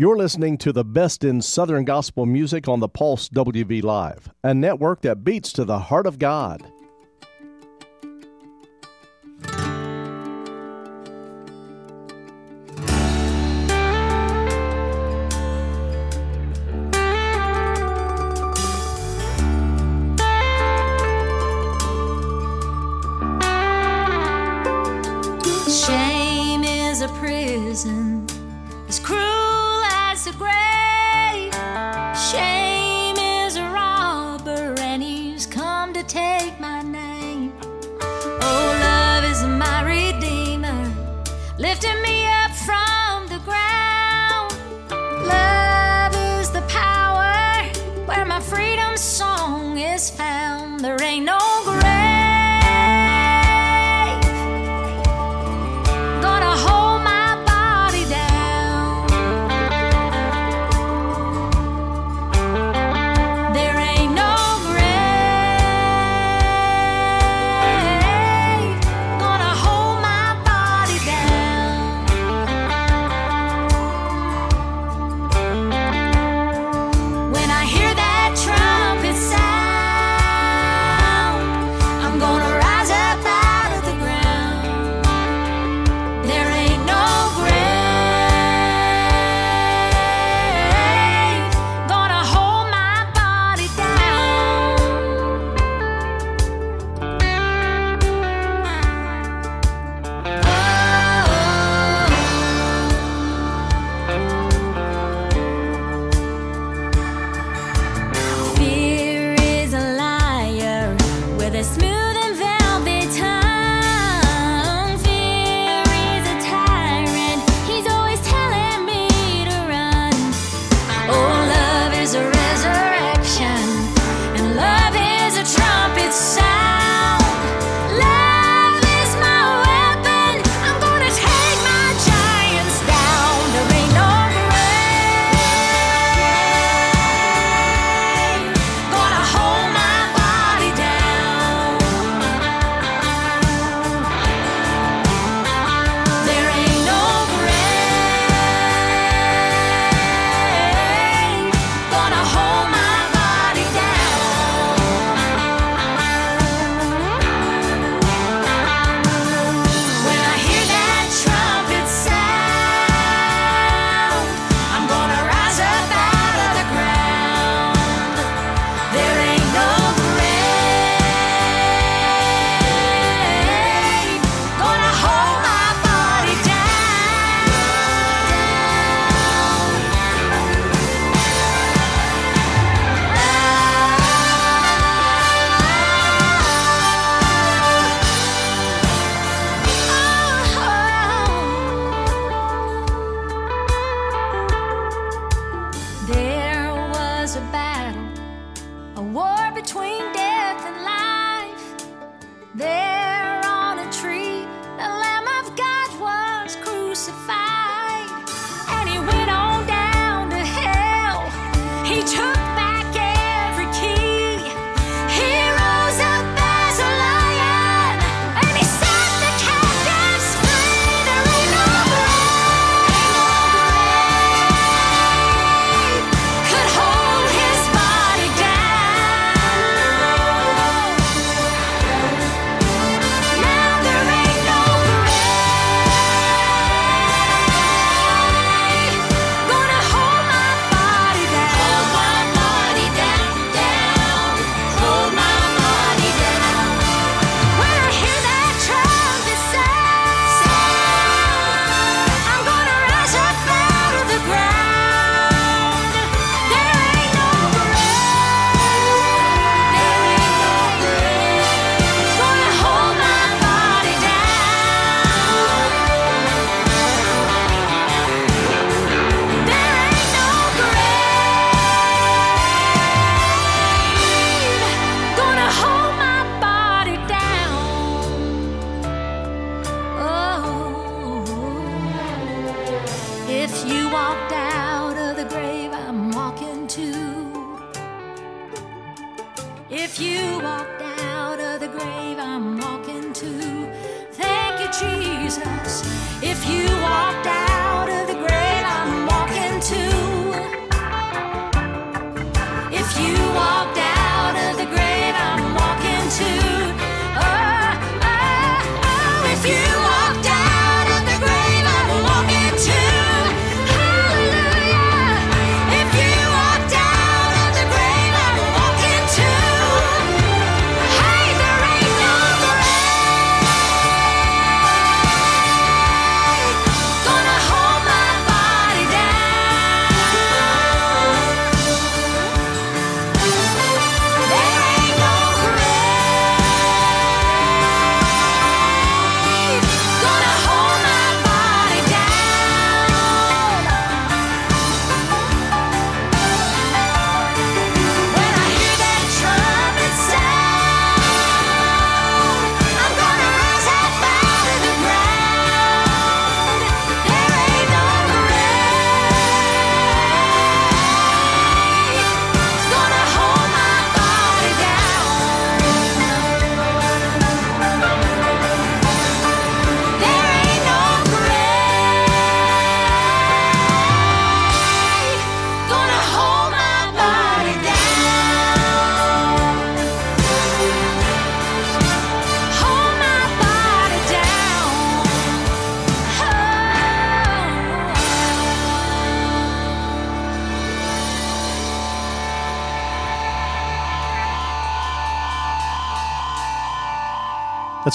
You're listening to the best in Southern gospel music on the Pulse WV Live, a network that beats to the heart of God.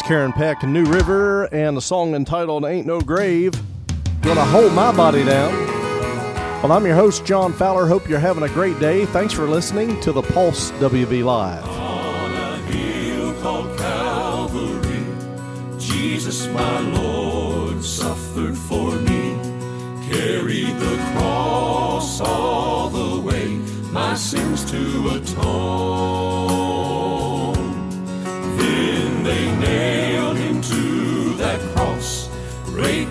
Karen Peck, New River, and the song entitled Ain't No Grave. Gonna hold my body down. Well, I'm your host, John Fowler. Hope you're having a great day. Thanks for listening to the Pulse WV Live. On a hill called Calvary, Jesus, my Lord, suffered for me. Carried the cross all the way, my sins to atone. Then they nailed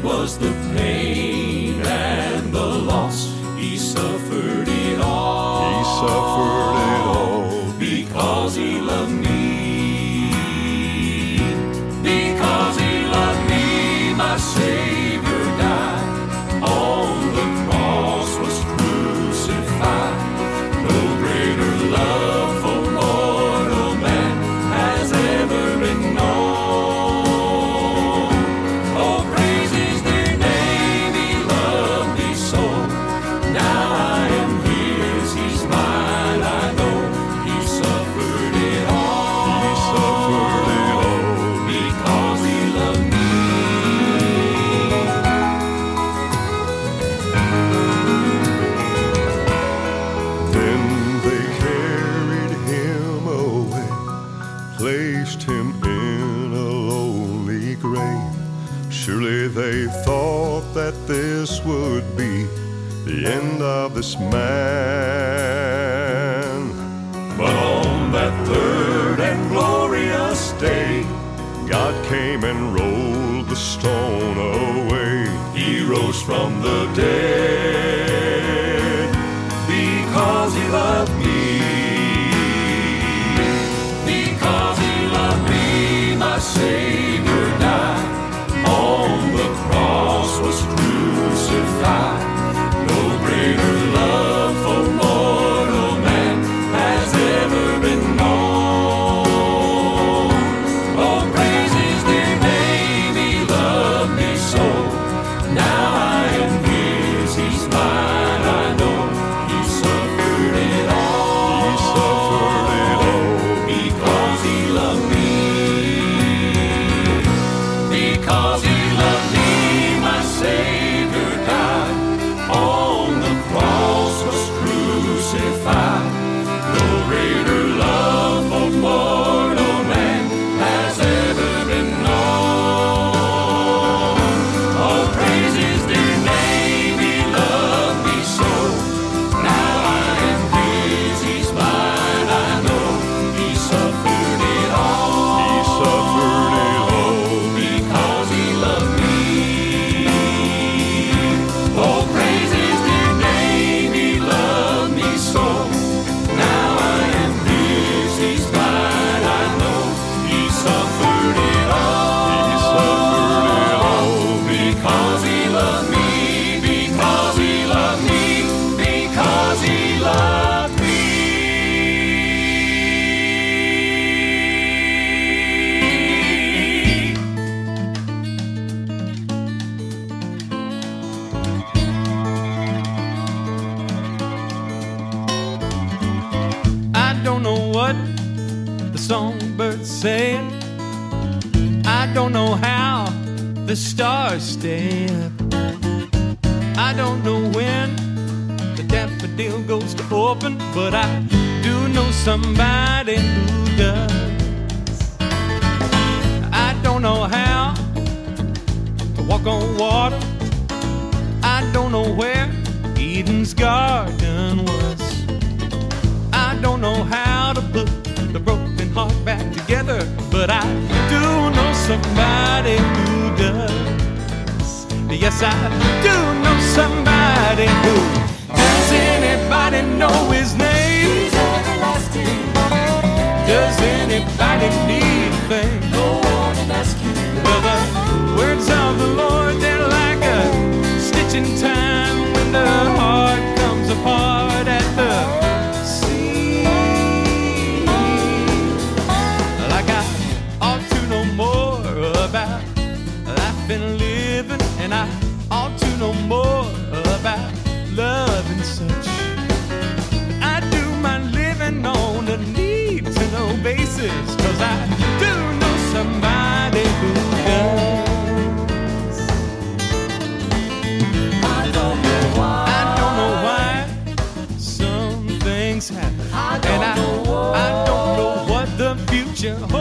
was the pain and the loss. He suffered it all. He suffered it all because he loved me. this man. do know somebody who does anybody know his name? He's everlasting. Does anybody need faith? Go on ask him. Well, the words of the Lord, they're like a stitch in time. Future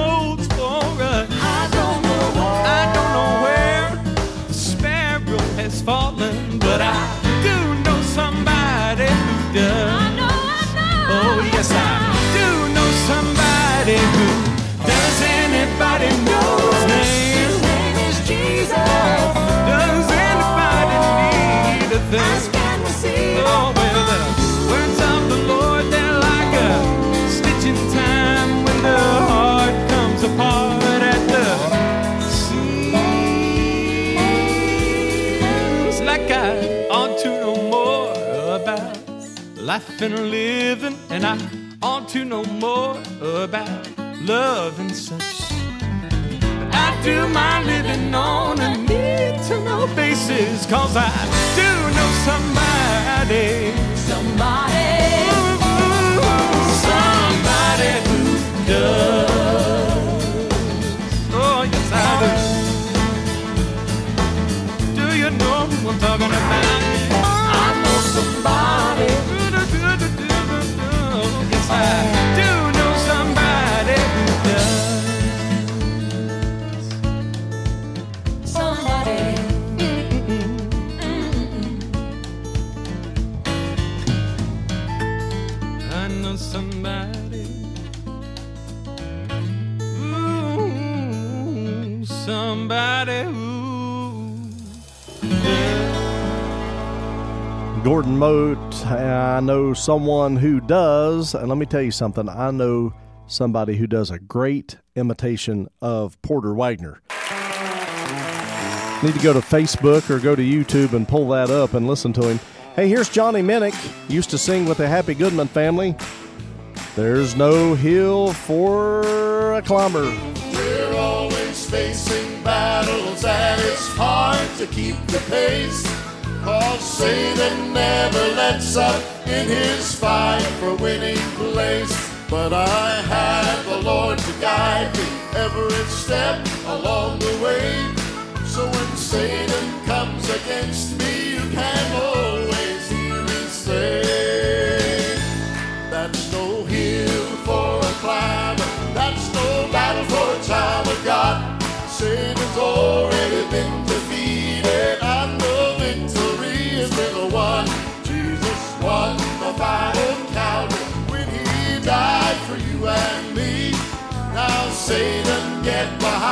life and living, and I ought to know more about love and such. But I do my living on a need to know basis, cause I do know somebody. Somebody. Someone who does, and let me tell you something. I know somebody who does a great imitation of Porter Wagoner. Need to go to Facebook or go to YouTube and pull that up and listen to him. Hey, here's Johnny Minick, used to sing with the Happy Goodman family. There's no hill for a climber. We're always facing battles and it's hard to keep the pace. Cause Satan never lets up in his fight for winning place. But I have the Lord to guide me every step along the way. So when Satan comes against me, you can always hear me say, That's no hill for a climber. That's no battle for a child of God. Satan's already Satan, get behind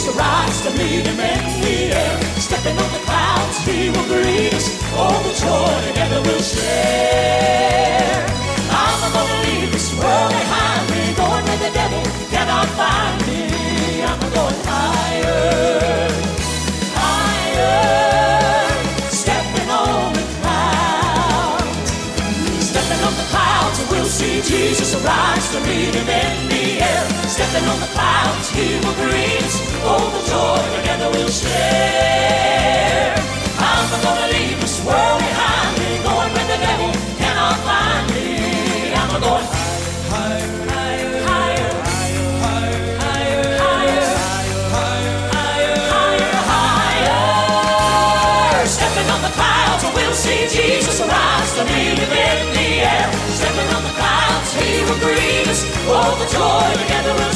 see Jesus arise to meet him in the air. Stepping on the clouds, he will greet us. All the joy together we'll share. I'm gonna leave this world behind me, going where the devil cannot find me. I'm going higher, see Jesus arise to meet him in the air. Stepping on the clouds, he will greet us. All the joy together we'll share. I'm not gonna leave this world behind me, going where the devil cannot find me. I'm going clouds, he will. All the joy together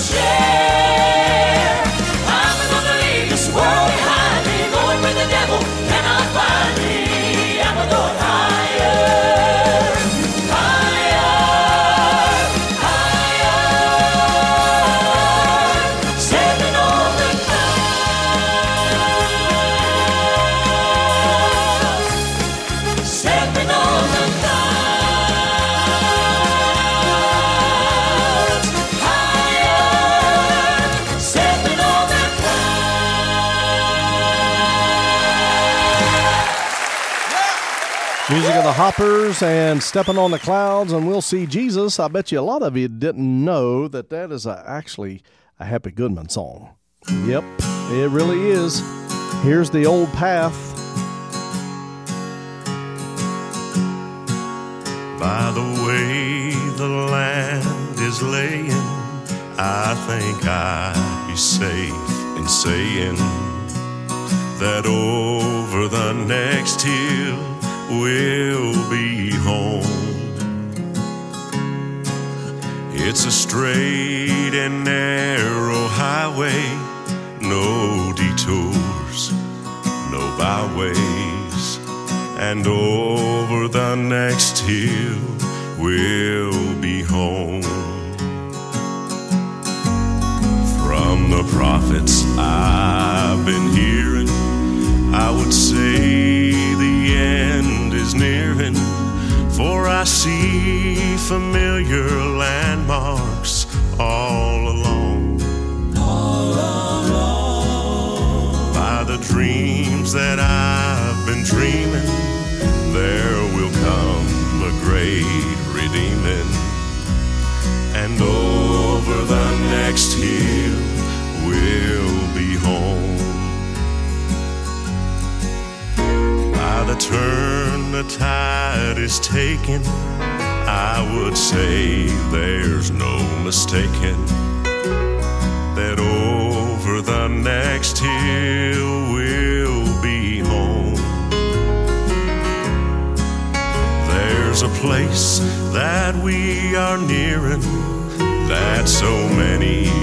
Hoppers and Stepping on the Clouds, and we'll see Jesus. I bet you a lot of you didn't know that that is a, actually a Happy Goodman song. Yep, it really is. Here's the old path. By the way the land is laying, I think I'd be safe in saying that over the next hill we'll be home. It's a straight and narrow highway, no detours, no byways. And over the next hill, we'll be home. From the prophets I've been hearing, I would say is nearing. For I see familiar landmarks all along. By the dreams that I've been dreaming, there will come a great redeeming. And over the next hill, we'll be home. By the turn the tide is taking, I would say there's no mistaking that over the next hill we'll be home. There's a place that we are nearing that so many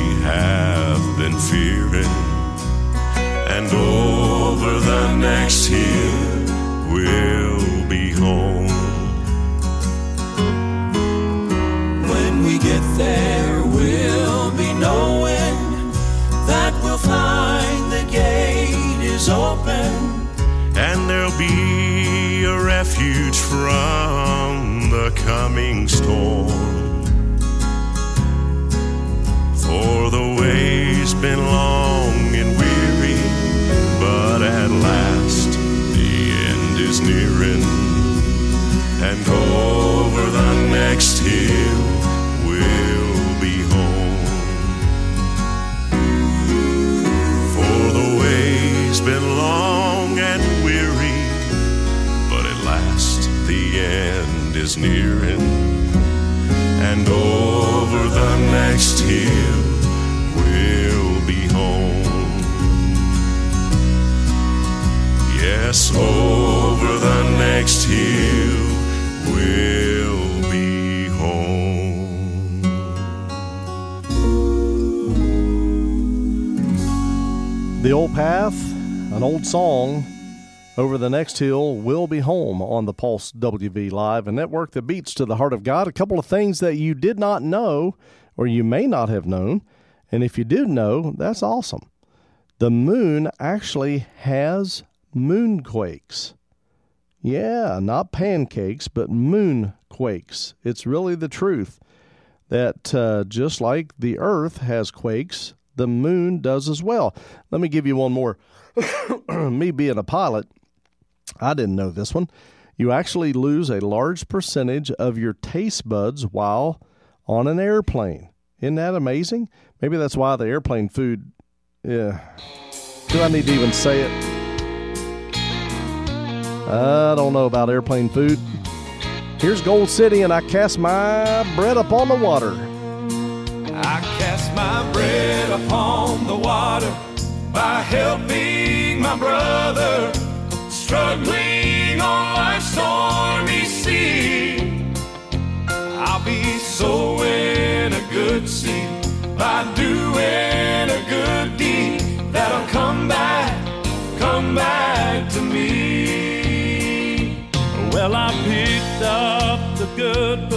Hill, we'll be home on the Pulse WV Live, a network that beats to the heart of God. A couple of things that you did not know, or you may not have known, and if you did know, that's awesome. The moon actually has moonquakes. Yeah, not pancakes, but moonquakes. It's really the truth that uh, just like the earth has quakes, the moon does as well. Let me give you one more. Me being a pilot, I didn't know this one. You actually lose a large percentage of your taste buds while on an airplane. Isn't that amazing? Maybe that's why the airplane food. Yeah. Do I need to even say it? I don't know about airplane food. Here's Gold City, and I cast my bread upon the water. I cast my bread upon the water by helping my brother struggling on life's stormy sea. I'll be sowing a good seed by doing a good deed that'll come back, come back to me. Well, I picked up the good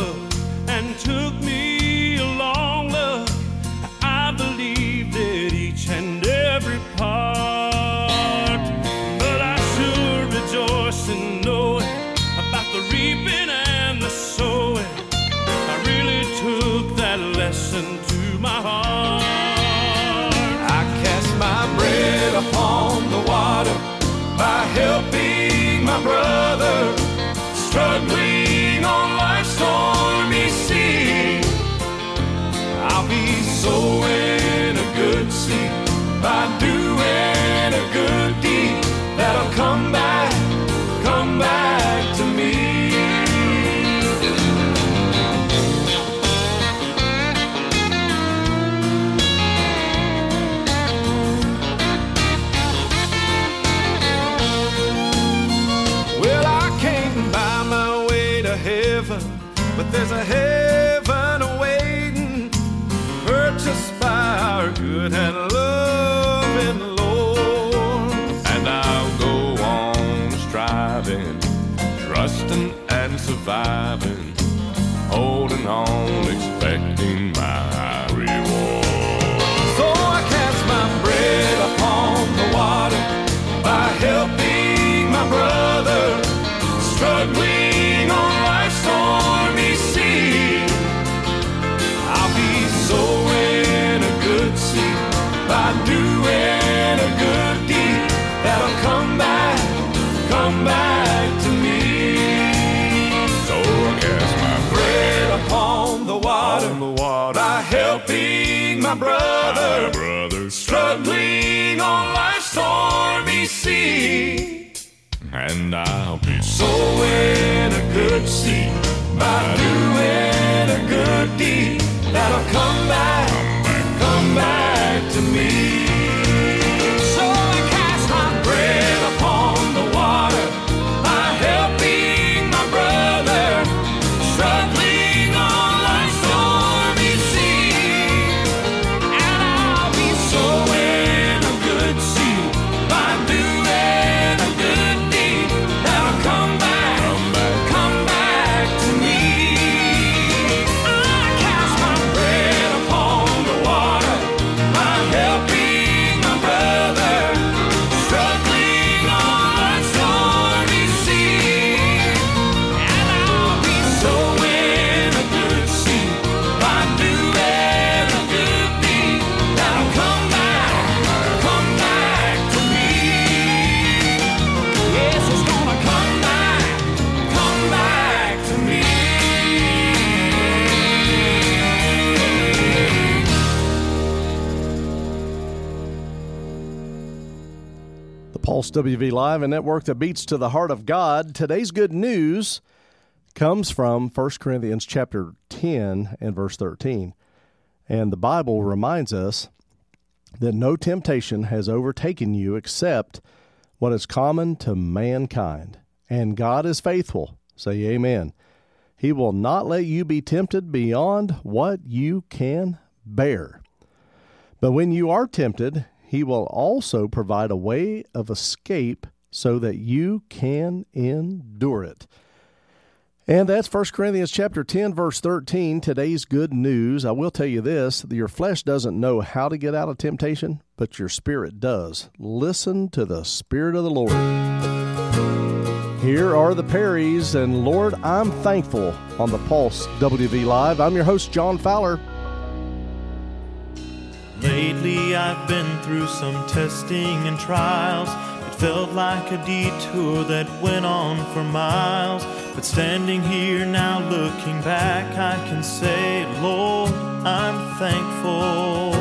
come back, come back to me. Well, I can't buy my way to heaven, but there's a heaven Be Sowing a good seed by doing a good deed. That'll come back, WV Live, a network that beats to the heart of God. Today's good news comes from 1 Corinthians chapter 10 and verse 13. And the Bible reminds us that no temptation has overtaken you except what is common to mankind. And God is faithful. Say amen. He will not let you be tempted beyond what you can bear. But when you are tempted, He will also provide a way of escape so that you can endure it. And that's 1 Corinthians chapter 10 verse 13, today's good news. I will tell you this, your flesh doesn't know how to get out of temptation, but your spirit does. Listen to the spirit of the Lord. Here are the Perrys, and Lord, I'm thankful on the Pulse WV Live. I'm your host, John Fowler. Lately, I've been through some testing and trials. It felt like a detour that went on for miles. But standing here now, looking back, I can say, Lord, I'm thankful.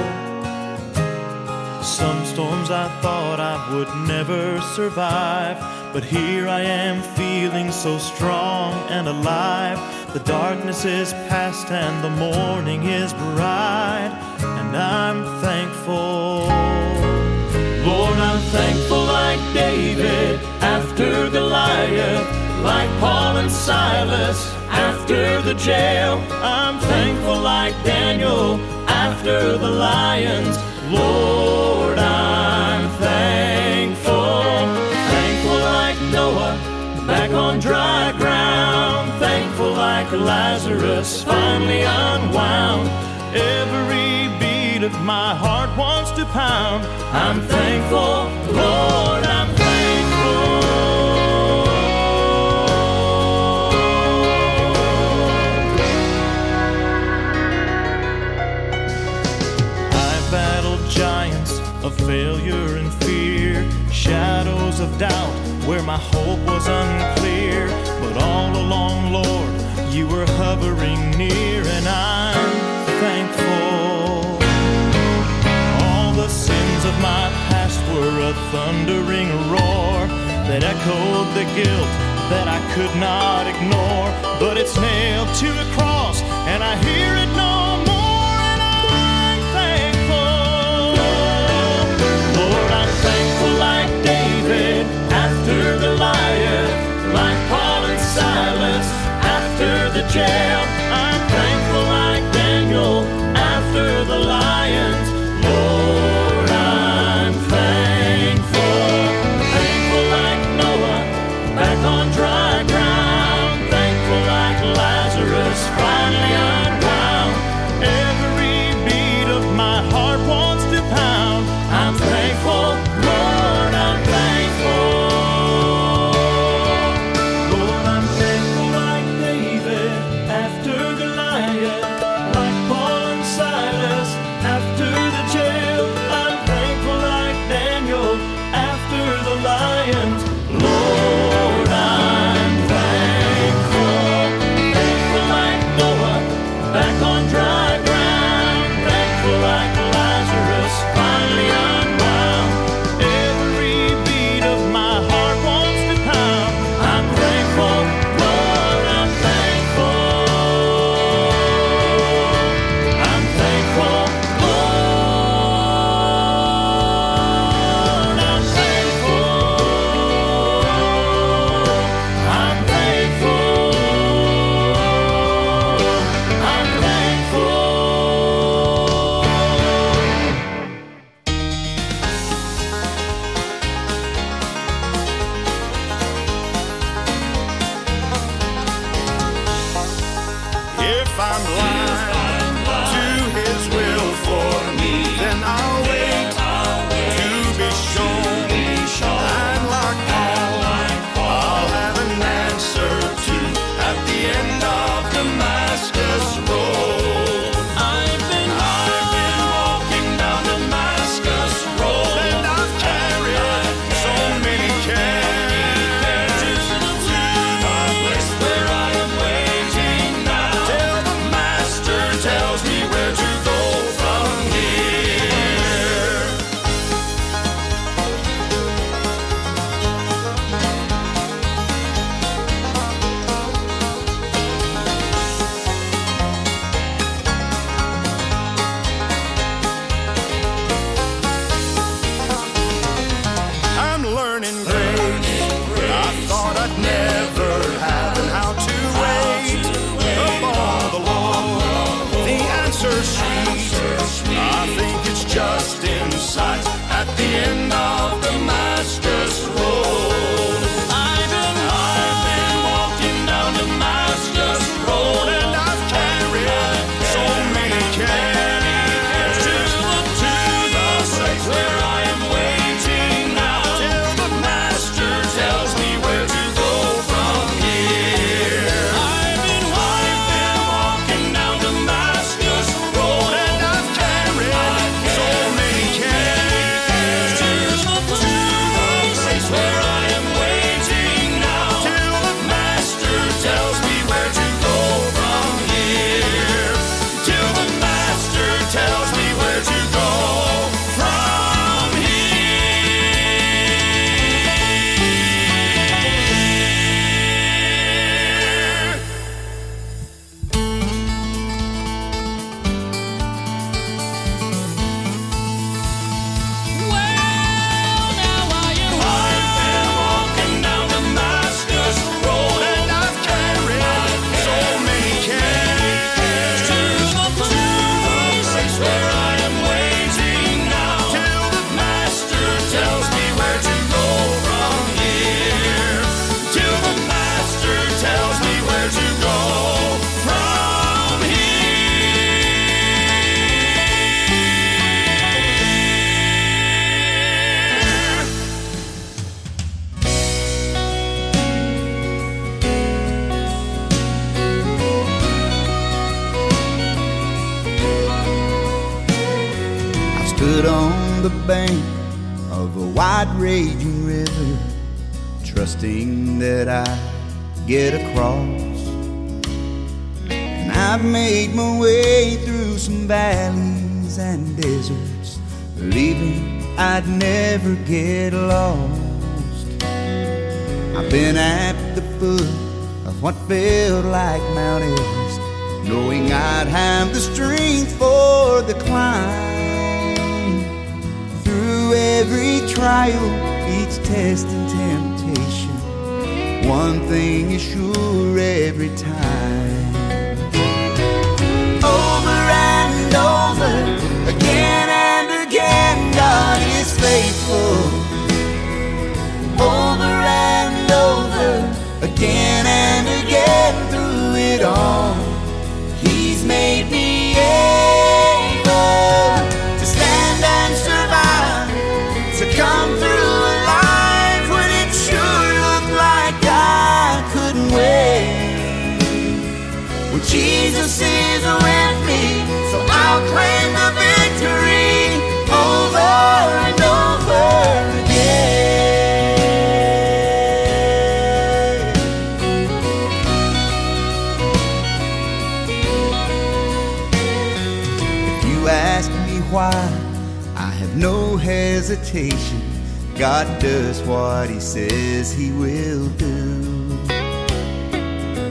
Some storms I thought I would never survive. But here I am feeling so strong and alive. The darkness is past and the morning is bright, and I'm thankful. Lord, I'm thankful like David after Goliath, like Paul and Silas after the jail. I'm thankful like Daniel after the lions. Lord, I'm like Lazarus finally unwound. Every beat of my heart wants to pound. I'm thankful, Lord, I'm thankful. I battled giants of failure and fear, shadows of doubt where my hope was unclear. But all along, Lord, you were hovering near, and I'm thankful. All the sins of my past were a thundering roar that echoed the guilt that I could not ignore. But it's nailed to a cross, and I hear it no after bank of a wide raging river, trusting that I'd get across. And I've made my way through some valleys and deserts, believing I'd never get lost. I've been at the foot of what felt like Mount Everest, knowing I'd have the strength for the climb. Every trial, each test and temptation, one thing is sure every time. Over and over, again and again, God is faithful. Over and over, again and again, through it all, God does what He says He will do.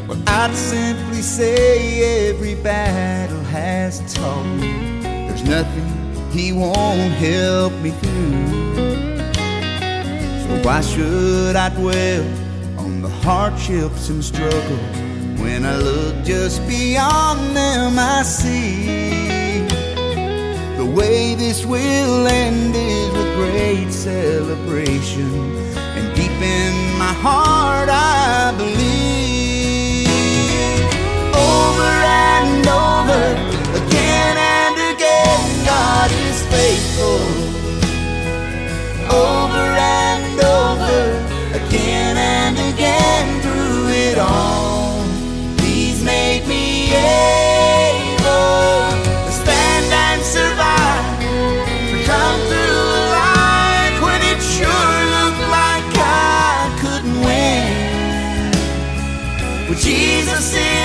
Well, I'd simply say every battle has taught me there's nothing He won't help me through. So why should I dwell on the hardships and struggles when I look just beyond them? I see the way this will end is great celebration, and deep in my heart I believe over and over, again and again, God is faithful. Over and over, again and again, through it all, He's made me able Jesus is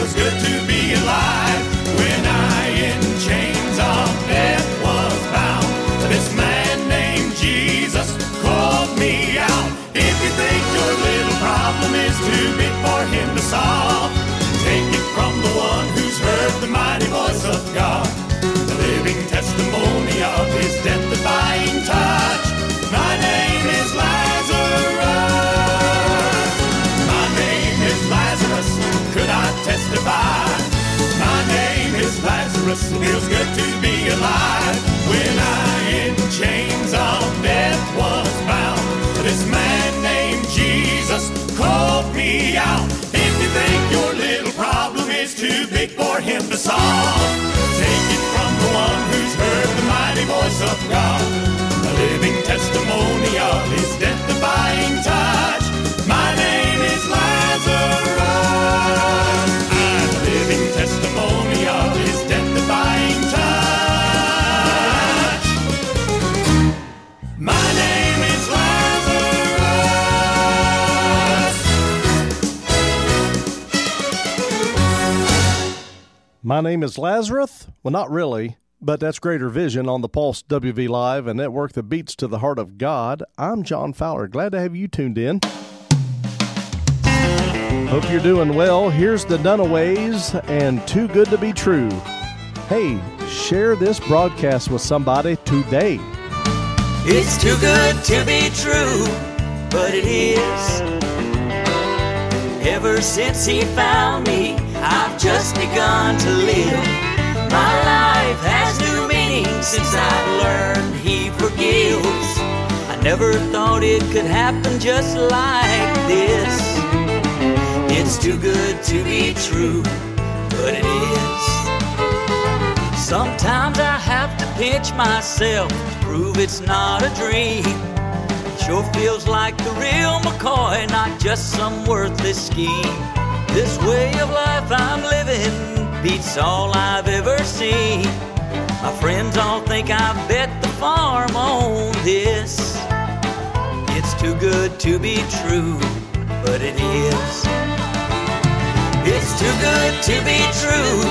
feels good to be alive. When I in chains of death was bound, this man named Jesus called me out. If you think your little problem is too big for him to solve, take it from the one who's heard the mighty voice of God, the living testimony of his death-defying Lazarus. Feels good to be alive. When I in chains of death was bound, this man named Jesus called me out. If you think your little problem is too big for him to solve, take it from the one who's heard the mighty voice of God, a living testimony of his death-defying My name is Lazarus. Well, not really, but that's Greater Vision on the Pulse WV Live, a network that beats to the heart of God. I'm John Fowler. Glad to have you tuned in. Hope you're doing well. Here's the Dunaways and Too Good to Be True. Hey, share this broadcast with somebody today. It's too good to be true, but it is. Ever since he found me, I've just begun to live. My life has new meaning since I learned he forgives. I never thought it could happen just like this. It's too good to be true, but it is. Sometimes I have to pinch myself to prove it's not a dream. It sure feels like the real McCoy, not just some worthless scheme. This way of life I'm living beats all I've ever seen. My friends all think I bet the farm on this. It's too good to be true, but it is. It's too good to be true,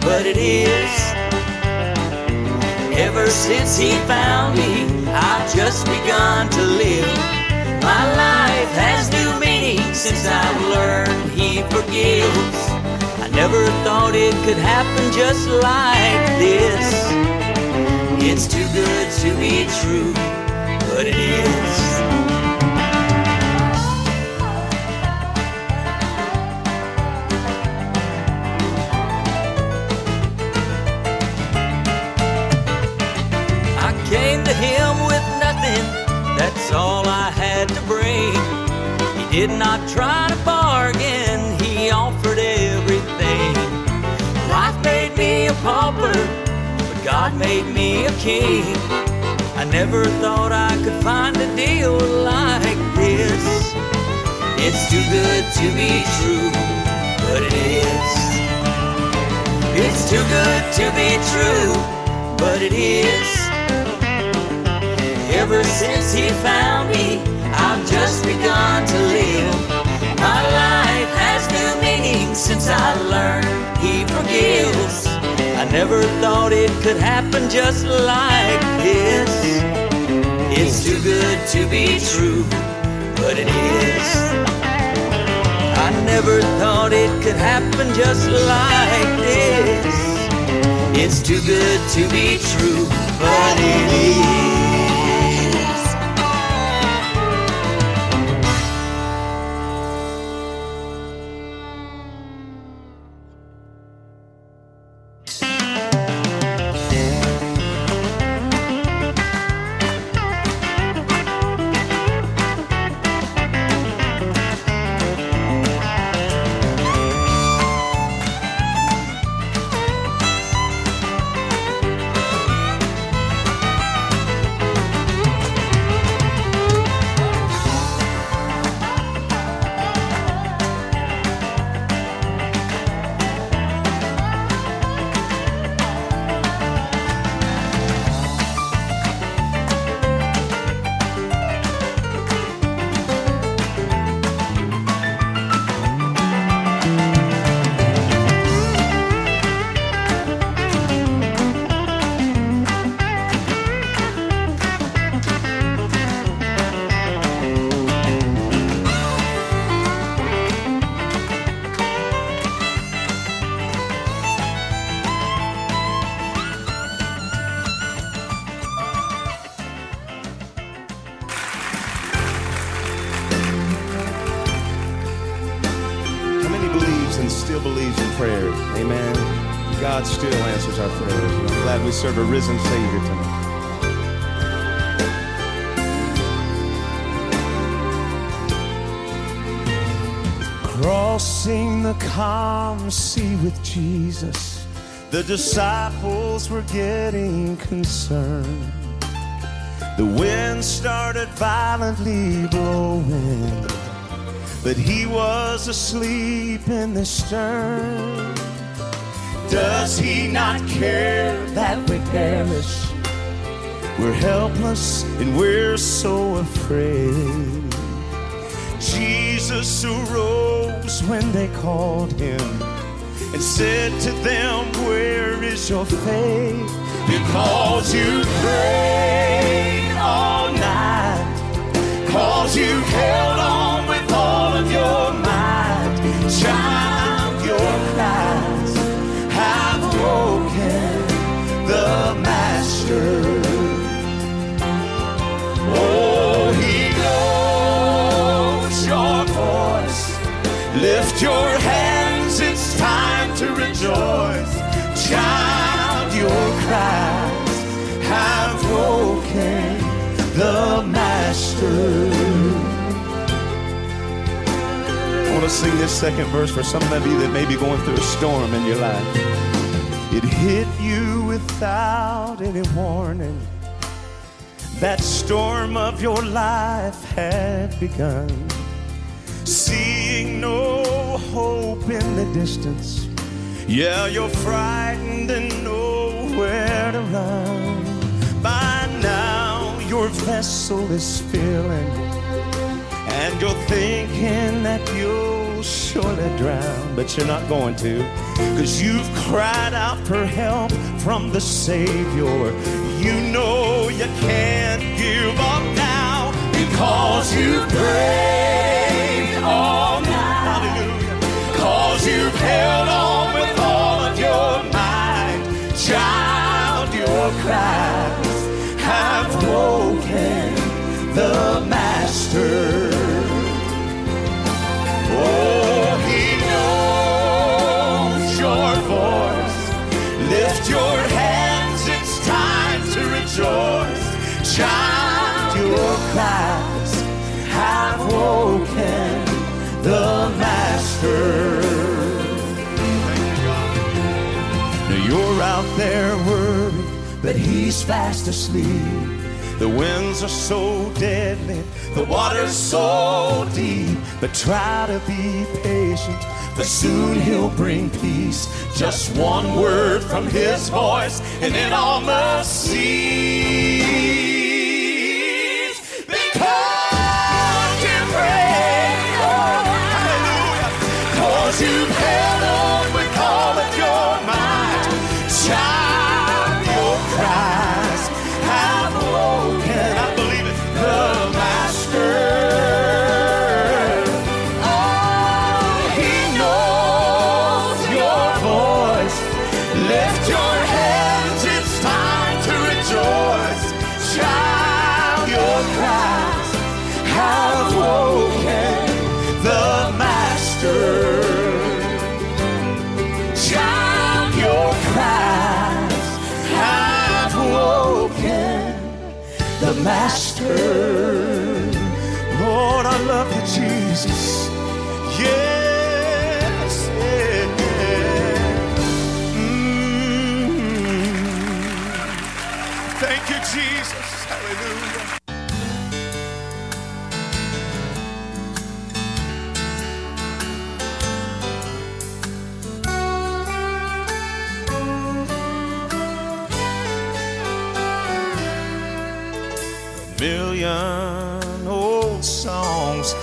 but it is. Ever since he found me, I've just begun to live. My life has new since I've learned he forgives. I never thought it could happen just like this. It's too good to be true, but it is. Did not try to bargain, he offered everything. Life made me a pauper, but God made me a king. I never thought I could find a deal like this. It's too good to be true, but it is. It's too good to be true, but it is. Ever since he found me, I've just begun to live. My life has new meaning since I learned he forgives. I never thought it could happen just like this. It's too good to be true, but it is. I never thought it could happen just like this. It's too good to be true, but it is. God still answers our prayers. I'm glad we serve a risen Savior tonight. Crossing the calm sea with Jesus, the disciples were getting concerned. The wind started violently blowing, but he was asleep in the stern. Does he not care that we perish? We're helpless and we're so afraid. Jesus arose when they called him and said to them, Where is your faith? Because you prayed all night, cause you held on with all of your might. Child, Oh, he knows your voice. Lift your hands, it's time to rejoice. Child, your cries have the Master. I want to sing this second verse for some of you that may be going through a storm in your life. It hit you without any warning. That storm of your life had begun. Seeing no hope in the distance. Yeah, you're frightened and nowhere to run. By now, your vessel is filling, and you're thinking that you'll surely drown, but you're not going to, because you've cried out for help from the Savior. You know you can't give up now because you prayed all night. Hallelujah. Cause you've held on with all of your might. Child, your cries have woken the Master. Child, your cries have woken the Master. Now you're out there worried, but he's fast asleep. The winds are so deadly, the water's so deep. But try to be patient, but soon he'll bring peace. Just one word from his voice, and it all must cease.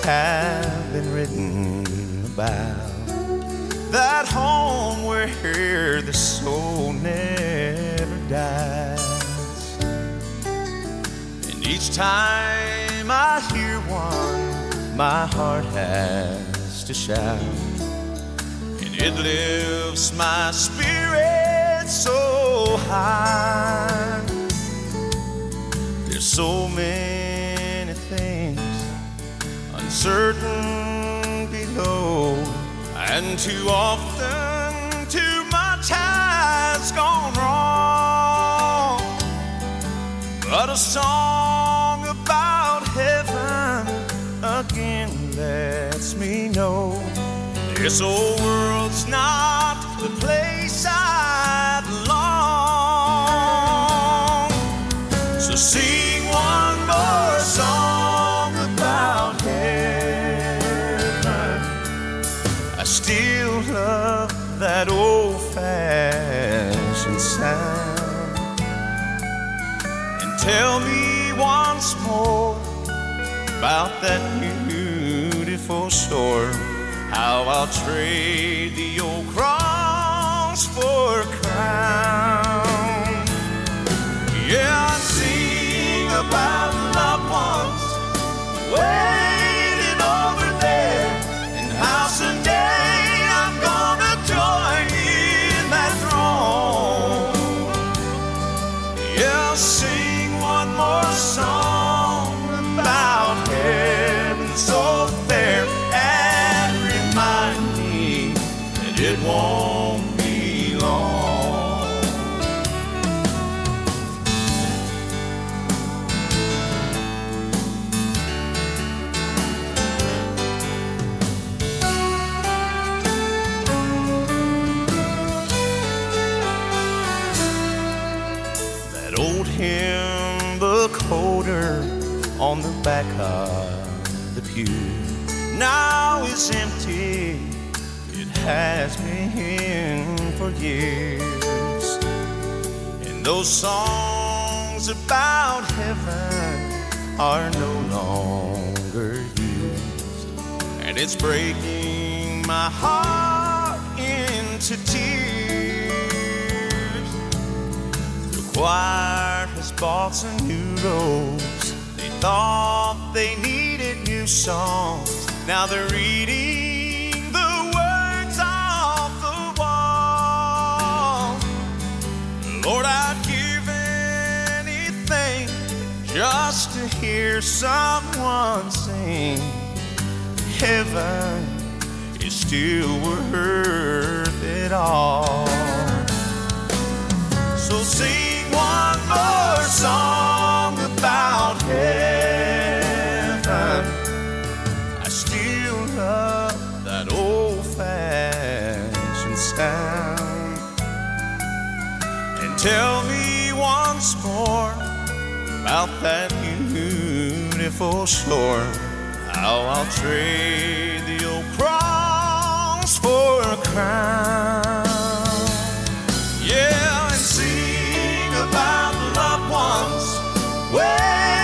Have been written about that home where the soul never dies. And each time I hear one, my heart has to shout. And it lifts my spirit so high. There's so many uncertain below, And too often, too much has gone wrong. But a song about heaven again lets me know this old world's not about that beautiful shore. How I'll trade the old cross for crown. Back of the pew now is empty. It has been for years. And those songs about heaven are no longer used. And it's breaking my heart into tears. The choir has bought some new robes. Thought they needed new songs. Now they're reading the words off the wall. Lord, I'd give anything just to hear someone sing. Heaven is still worth it all. So sing one more song tell me once more about that beautiful shore. How I'll trade the old cross for a crown. Yeah, and sing about loved ones waiting